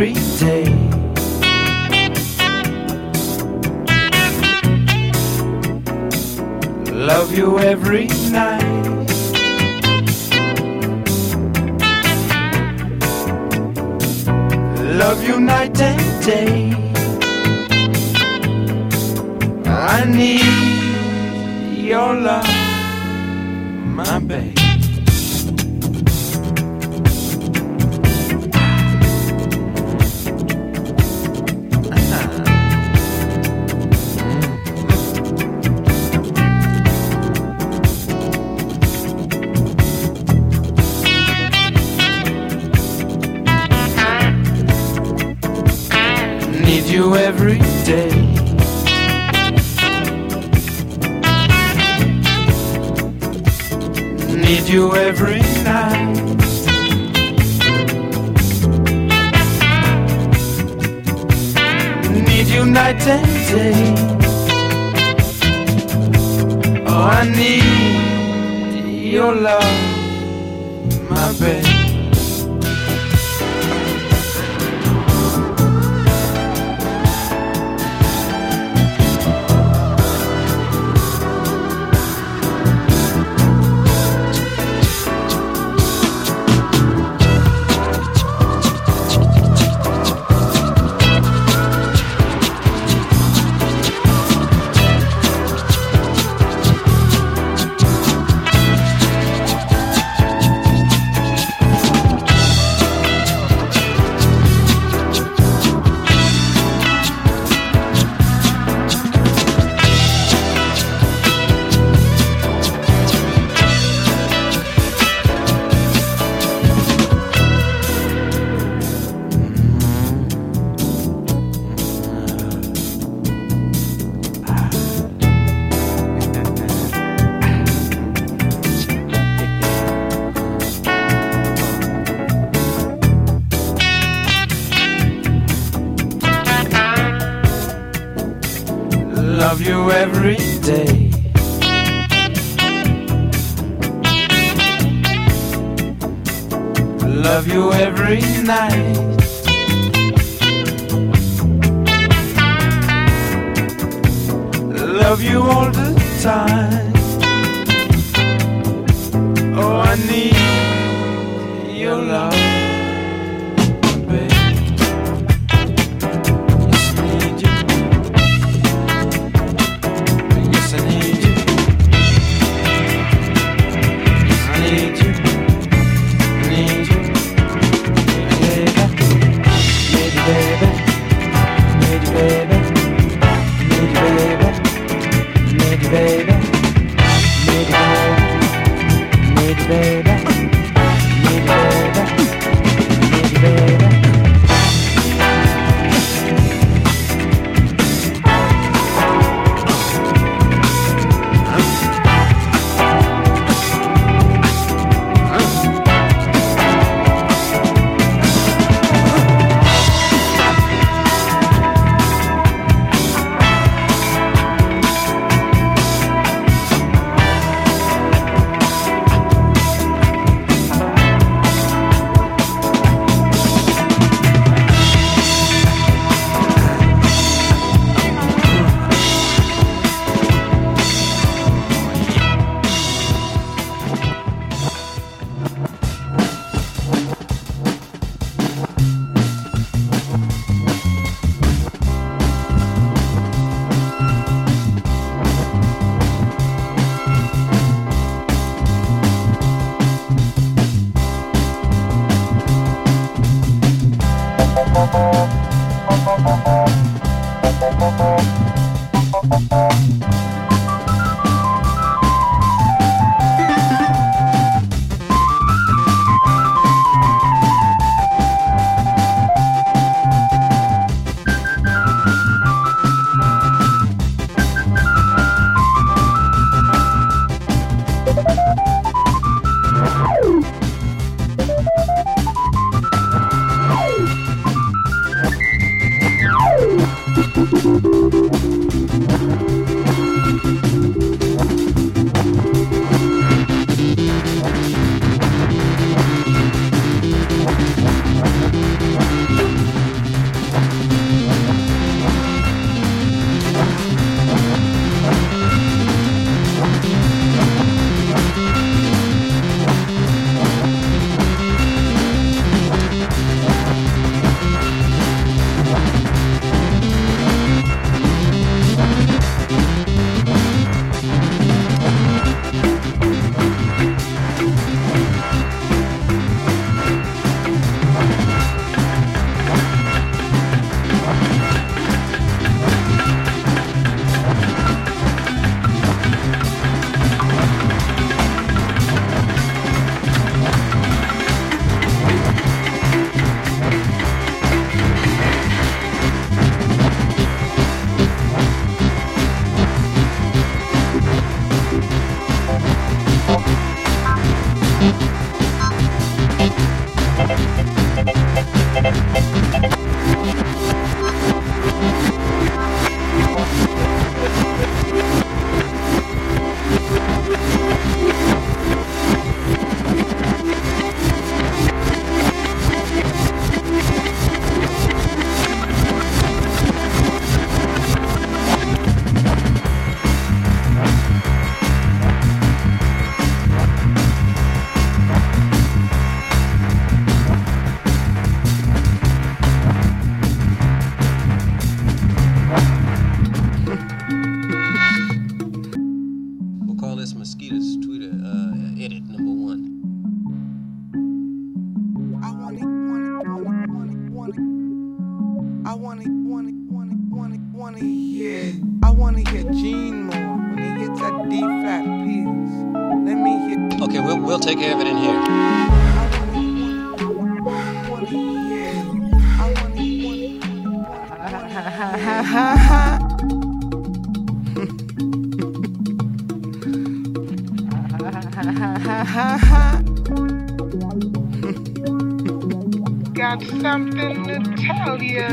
every day. Love you every night. Love you night and day. I need your love. every night. Need you night and day. Oh, I need your love. Uh-huh. Got something to tell you.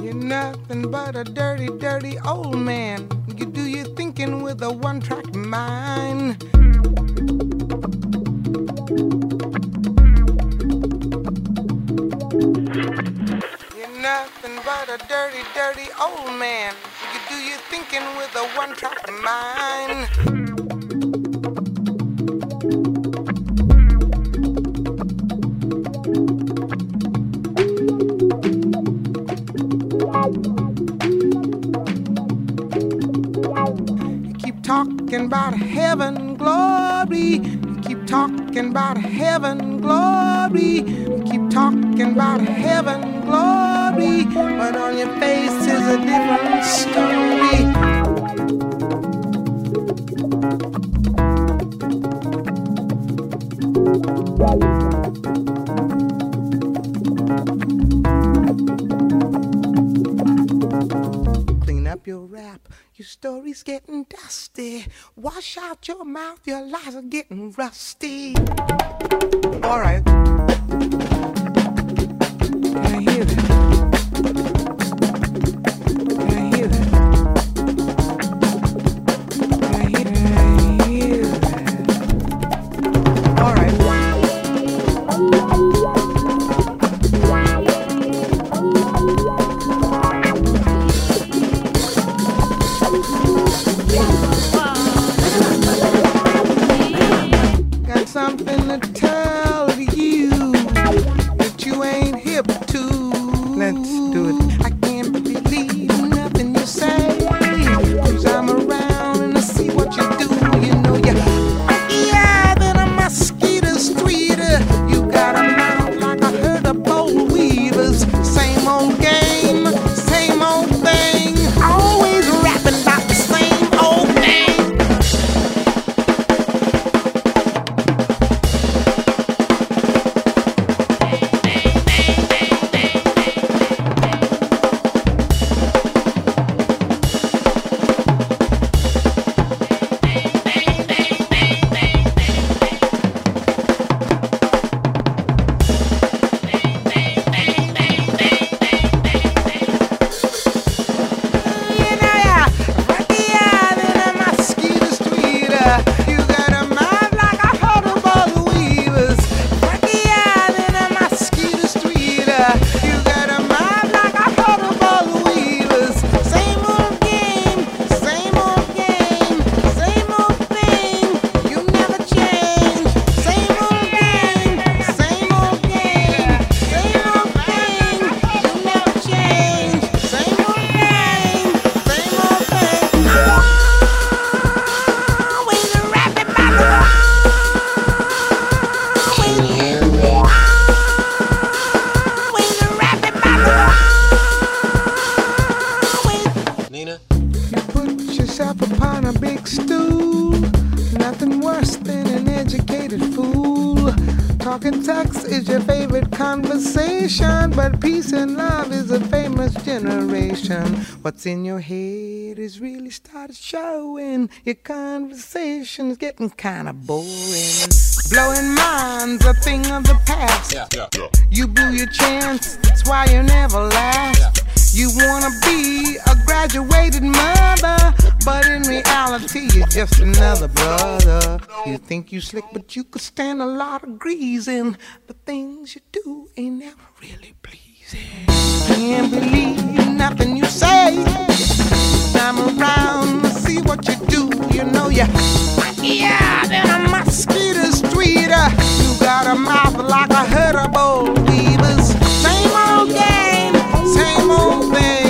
You're nothing but a dirty, dirty old man. You do your thinking with a one track mind. You're nothing but a dirty, dirty old man. You do your thinking with a one track mind. Talking about heaven glory. Keep talking about heaven glory. Keep talking about heaven glory. But on your face is a different story. Story's getting dusty. Wash out your mouth. Your lies are getting rusty. All right. Can I hear that? Really started showing. Your conversation's getting kinda boring. Blowing minds a thing of the past. Yeah, yeah. You blew your chance, that's why you never last. You wanna be a graduated mother, but in reality, you're just another brother. You think you slick, but you could stand a lot of greasing. The things you do ain't never really pleasing. Can't believe nothing you say. I'm around to see what you do. You know you, yeah, then a mosquito streeter. Uh, you got a mouth like a herd of boll weavers. Same old game, same old thing.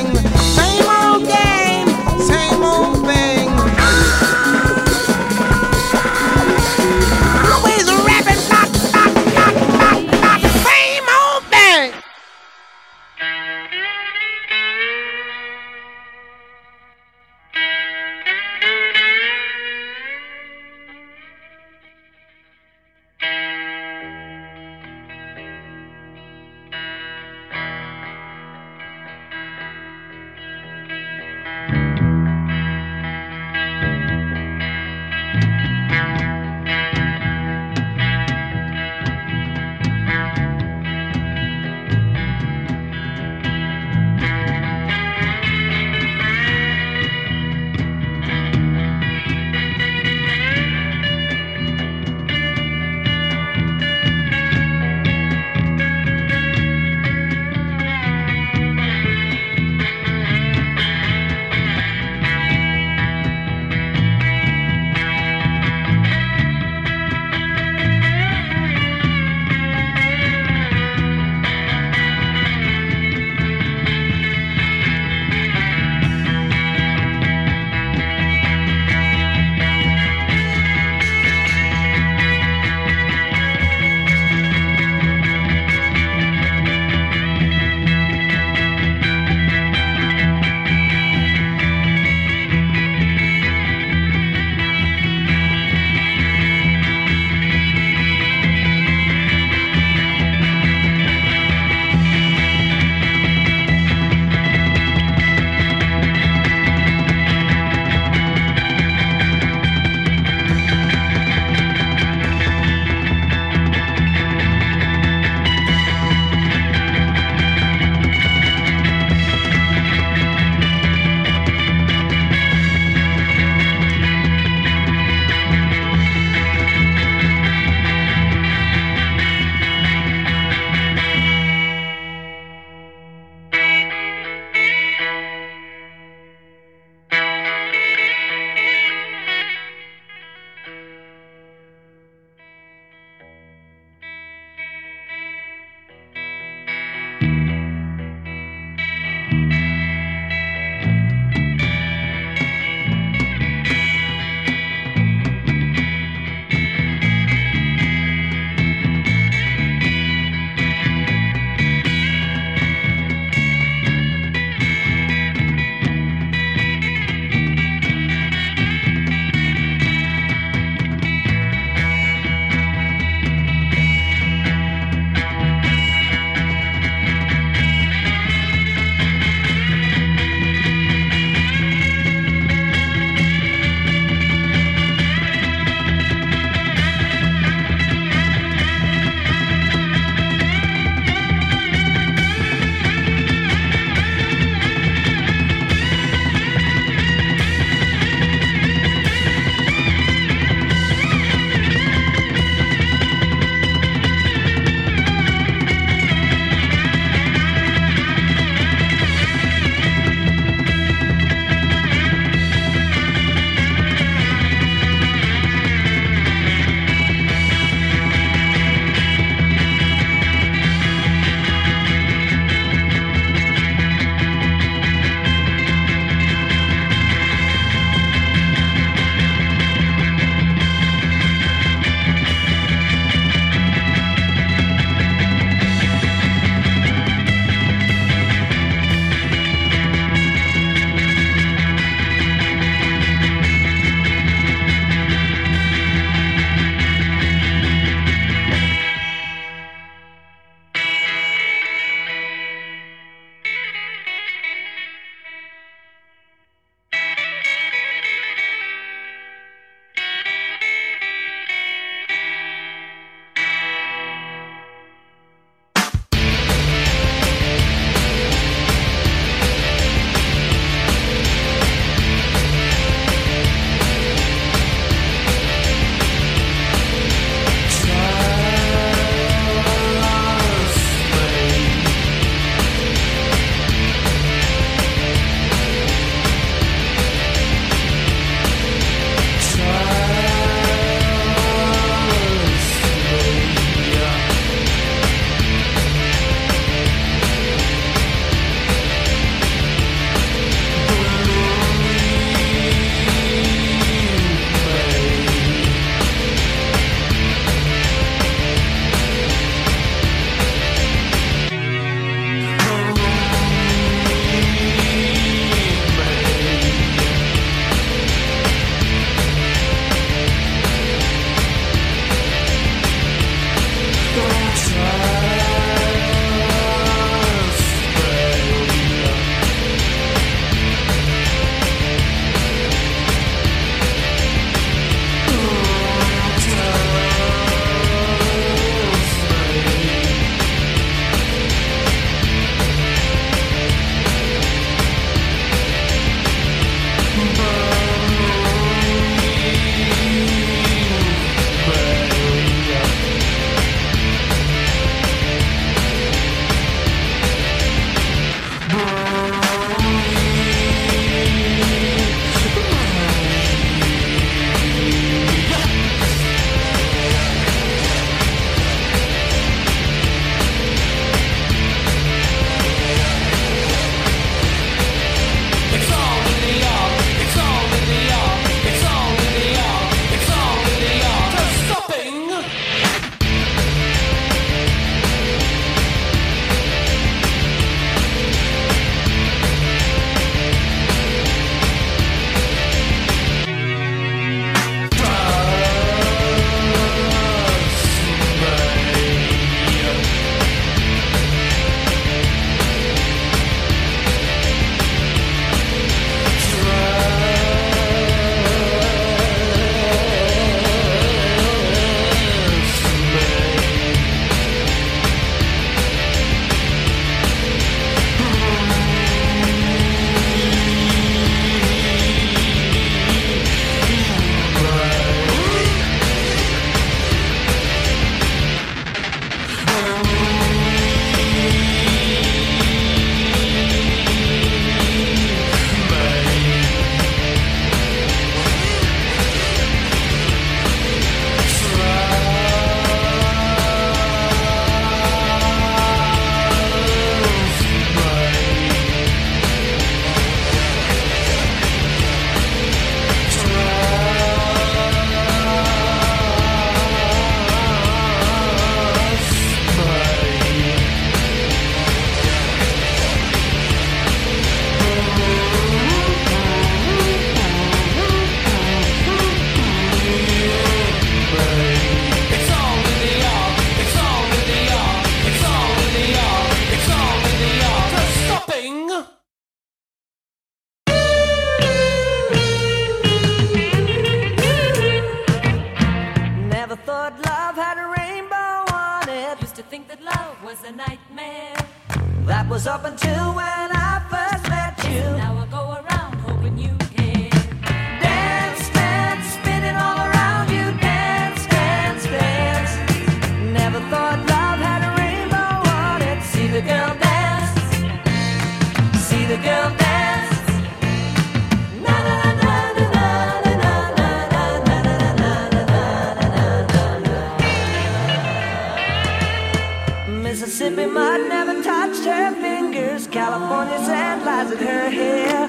California sand lies in her hair.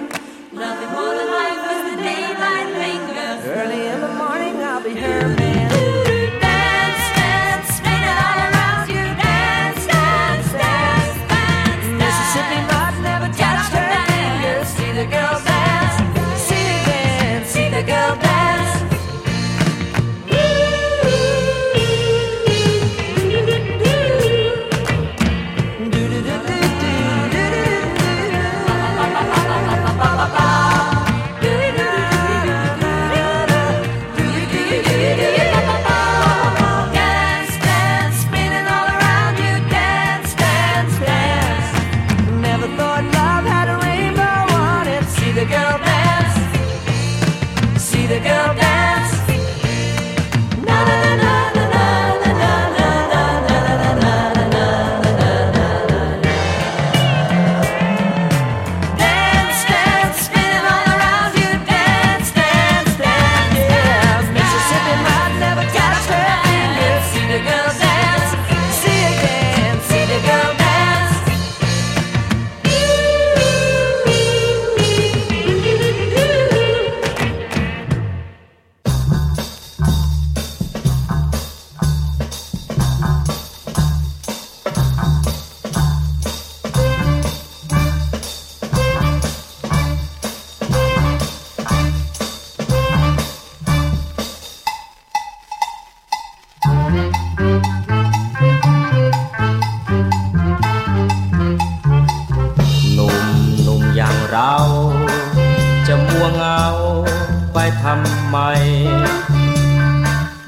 Nothing more than life as the daylight lingers. Early in the morning, I'll be her.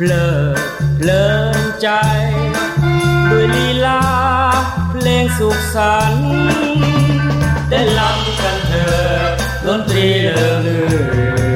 เลิกเลินใจ ด้วยลีลาเพลงสุขสันต์ได้ลำกันเธอดนตรีเลิงลือ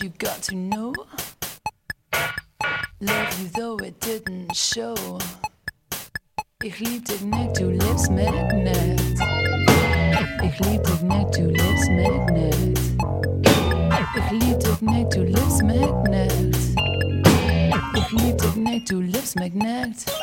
you got to know. Love you though it didn't show. Ich lieb dich nicht, du lebst mich nicht. Ich lieb dich nicht, du lebst mich nicht. Ich lieb dich nicht, du lebst mich. Ich lieb dich nicht, du.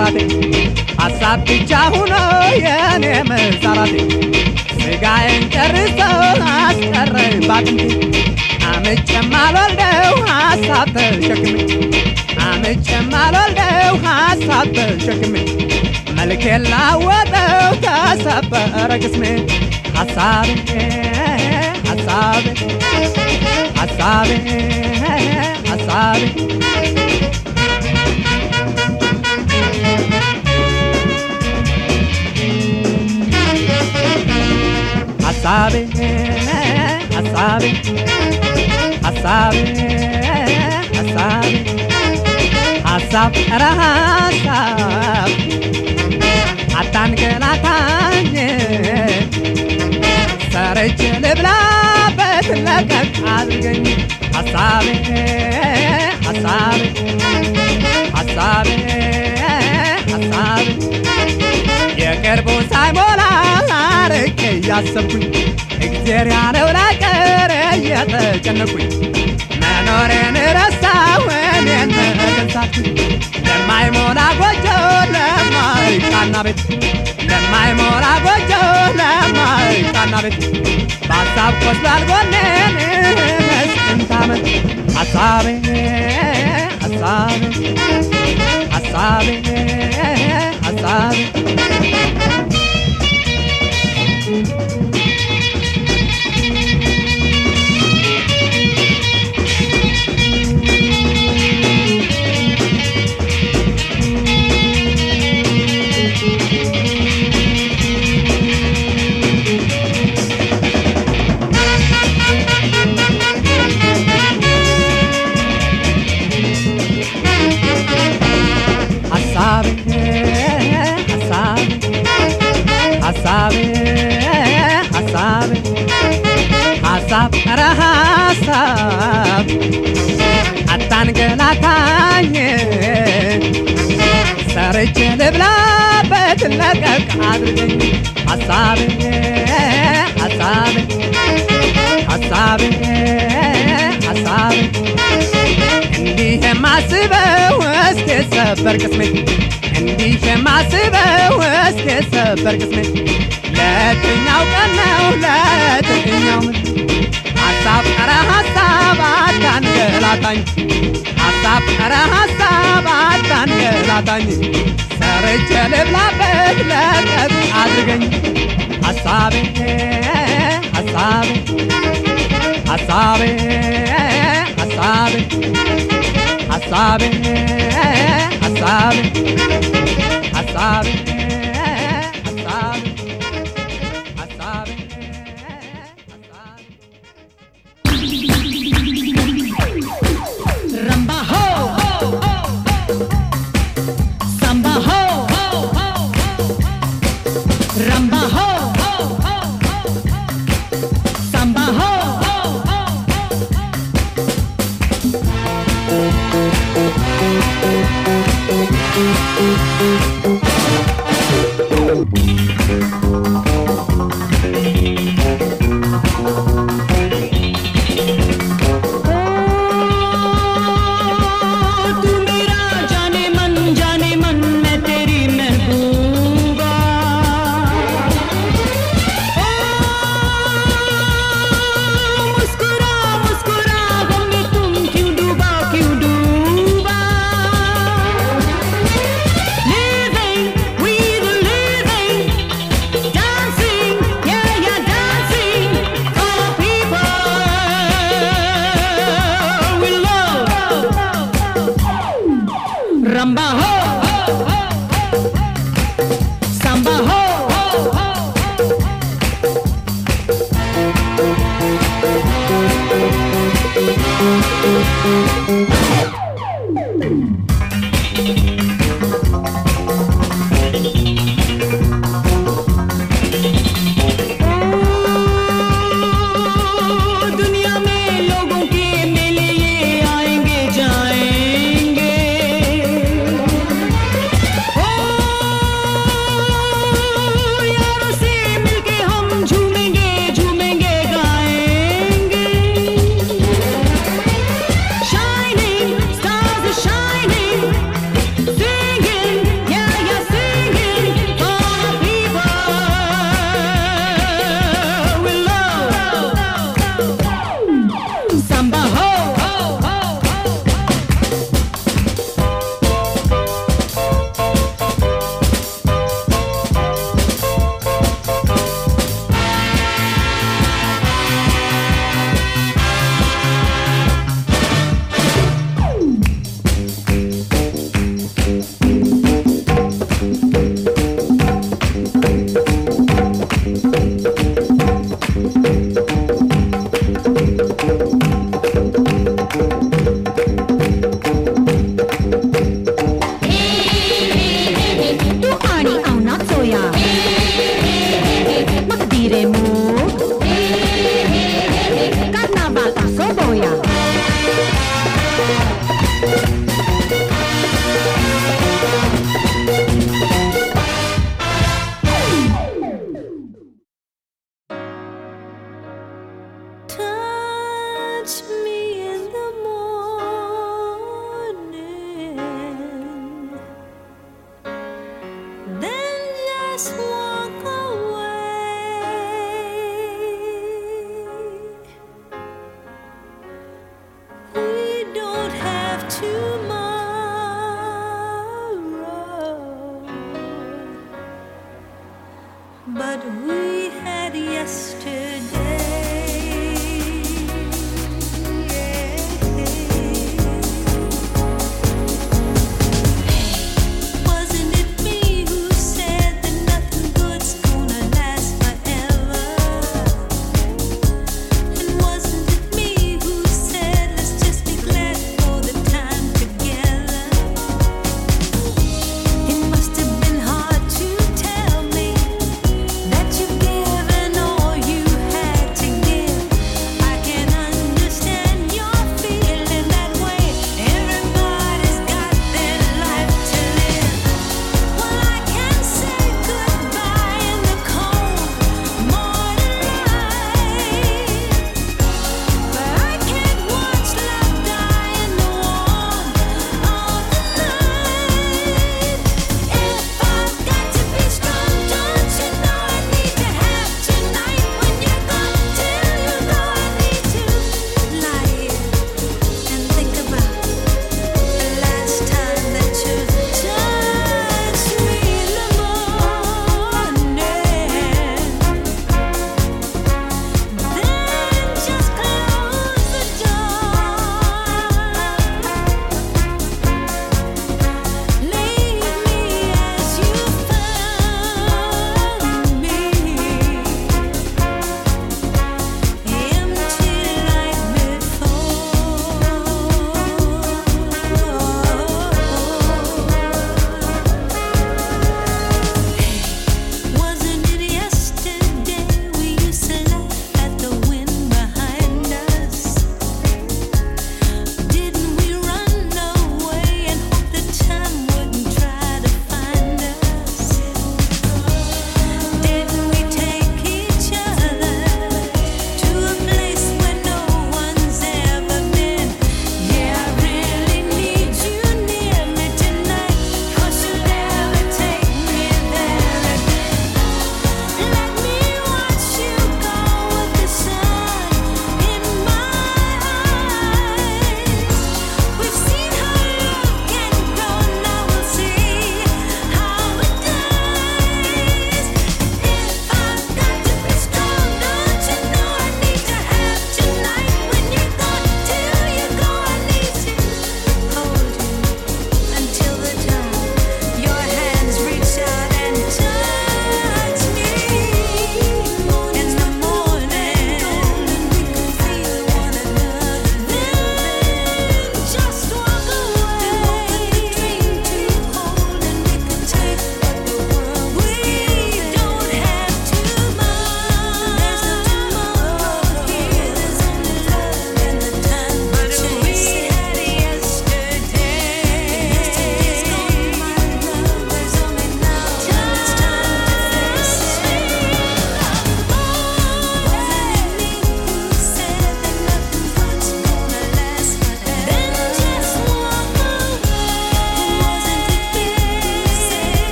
መሰራቴ ሀሳብ ብቻ ሁኖ የኔ መሰራቴ ስጋዬን ጨርሶ አስቀረኝ ባጥንቴ። አምጬም አልወልደው ሀሳብ ተሸክሜ። አምጬም አልወልደው ሀሳብ ተሸክሜ። መልኬን ላወጠው ተሰበረ ቅስሜ ሀሳቤ ሀሳቤ ሀሳቤ ሀሳቤ ሀሳቤ ሀሳቤ ሀሳቤ ሀሳቤ ሀሳብ ኧረ ሀሳብ አታንገላታኝ ሰርቼ ልብላበት ለቀቅ አድርገኝ ሀሳቤ ሀሳቤ ሀሳቤ ሀሳቤ የቅርቡ ሳይሞላ አርቄ እያሰብኩኝ እግዜር ያለው ላቀር እየተጨነኩኝ መኖሬን ረሳሁ እኔን መገንሳትኩኝ ለማይሞላ ጎጆ ለማይቃና ቤት። ለማይሞላ ጎጆ ለማይቃና ቤት። በሀሳብ ቆስሏል ጎኔን መስንት ሀሳቤ ሀሳቤ ሀሳቤ ሀሳቤ በርግስ ነች ለትኛው ቀን ነው? ለትኛው ምሽ ሀሳብ ቀረ ሀሳብ አታንገላታኝ። ሀሳብ ቀረ ሀሳብ አታንገላታኝ። ሰርቼ ልብላበት ለቀቅ አድርገኝ። ሀሳቤ ሀሳቤ ሀሳቤ ሀሳቤ ሀሳቤ ሀሳቤ ሀሳቤ तू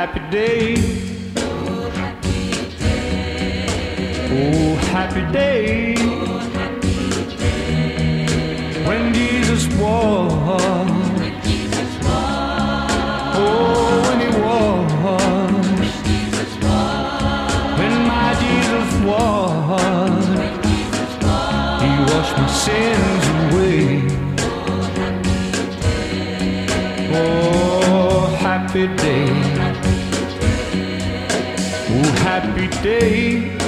happy day. Oh, happy day. When Jesus walked. Oh, when he walked. When my Jesus walked. He washed my sins away. Oh, happy day. Oh, happy day.